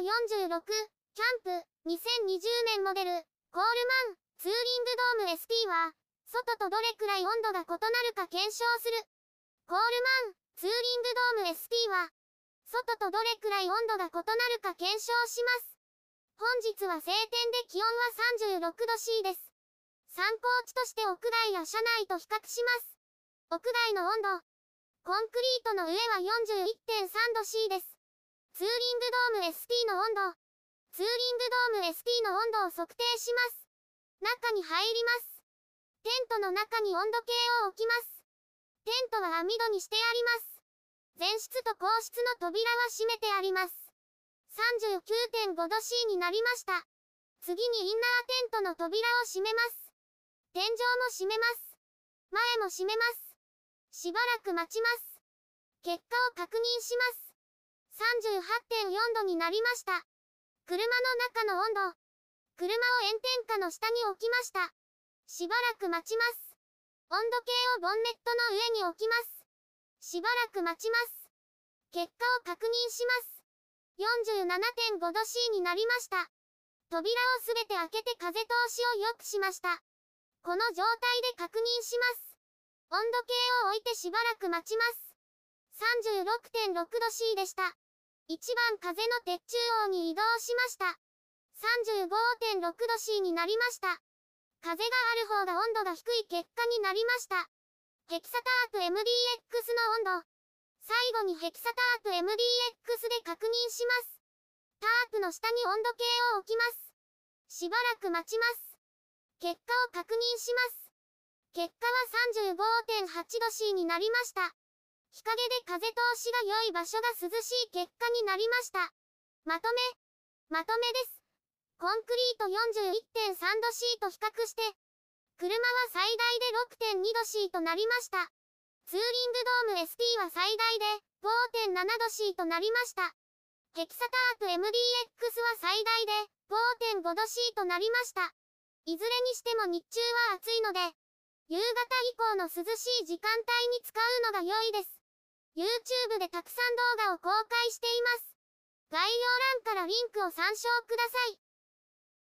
46、キャンプ、2020年モデル、コールマン、ツーリングドーム ST は、外とどれくらい温度が異なるか検証する。コールマン、ツーリングドーム ST は、外とどれくらい温度が異なるか検証します。本日は晴天で気温は36度 C です。参考値として屋外や車内と比較します。屋外の温度。コンクリートの上は41.3度 C です。ツーリングドーム ST の温度。ツーリングドーム ST の温度を測定します。中に入ります。テントの中に温度計を置きます。テントは網戸にしてあります。前室と後室の扉は閉めてあります。39.5度 C になりました。次にインナーテントの扉を閉めます。天井も閉めます。前も閉めます。しばらく待ちます。結果を確認します。38.4度になりました。車の中の温度。車を炎天下の下に置きました。しばらく待ちます。温度計をボンネットの上に置きます。しばらく待ちます。結果を確認します。47.5度 C になりました。扉をすべて開けて風通しを良くしました。この状態で確認します。温度計を置いてしばらく待ちます。36.6度 C でした。一番風の鉄中央に移動しました。35.6度 C になりました。風がある方が温度が低い結果になりました。ヘキサタープ MDX の温度。最後にヘキサタープ MDX で確認します。タープの下に温度計を置きます。しばらく待ちます。結果を確認します。結果は35.8度 C になりました。日陰で風通しが良い場所が涼しい結果になりました。まとめ。まとめです。コンクリート41.3度 C と比較して、車は最大で6.2度 C となりました。ツーリングドーム ST は最大で5.7度 C となりました。ヘキサタープ MDX は最大で5.5度 C となりました。いずれにしても日中は暑いので、夕方以降の涼しい時間帯に使うのが良いです。YouTube でたくさん動画を公開しています。概要欄からリンクを参照ください。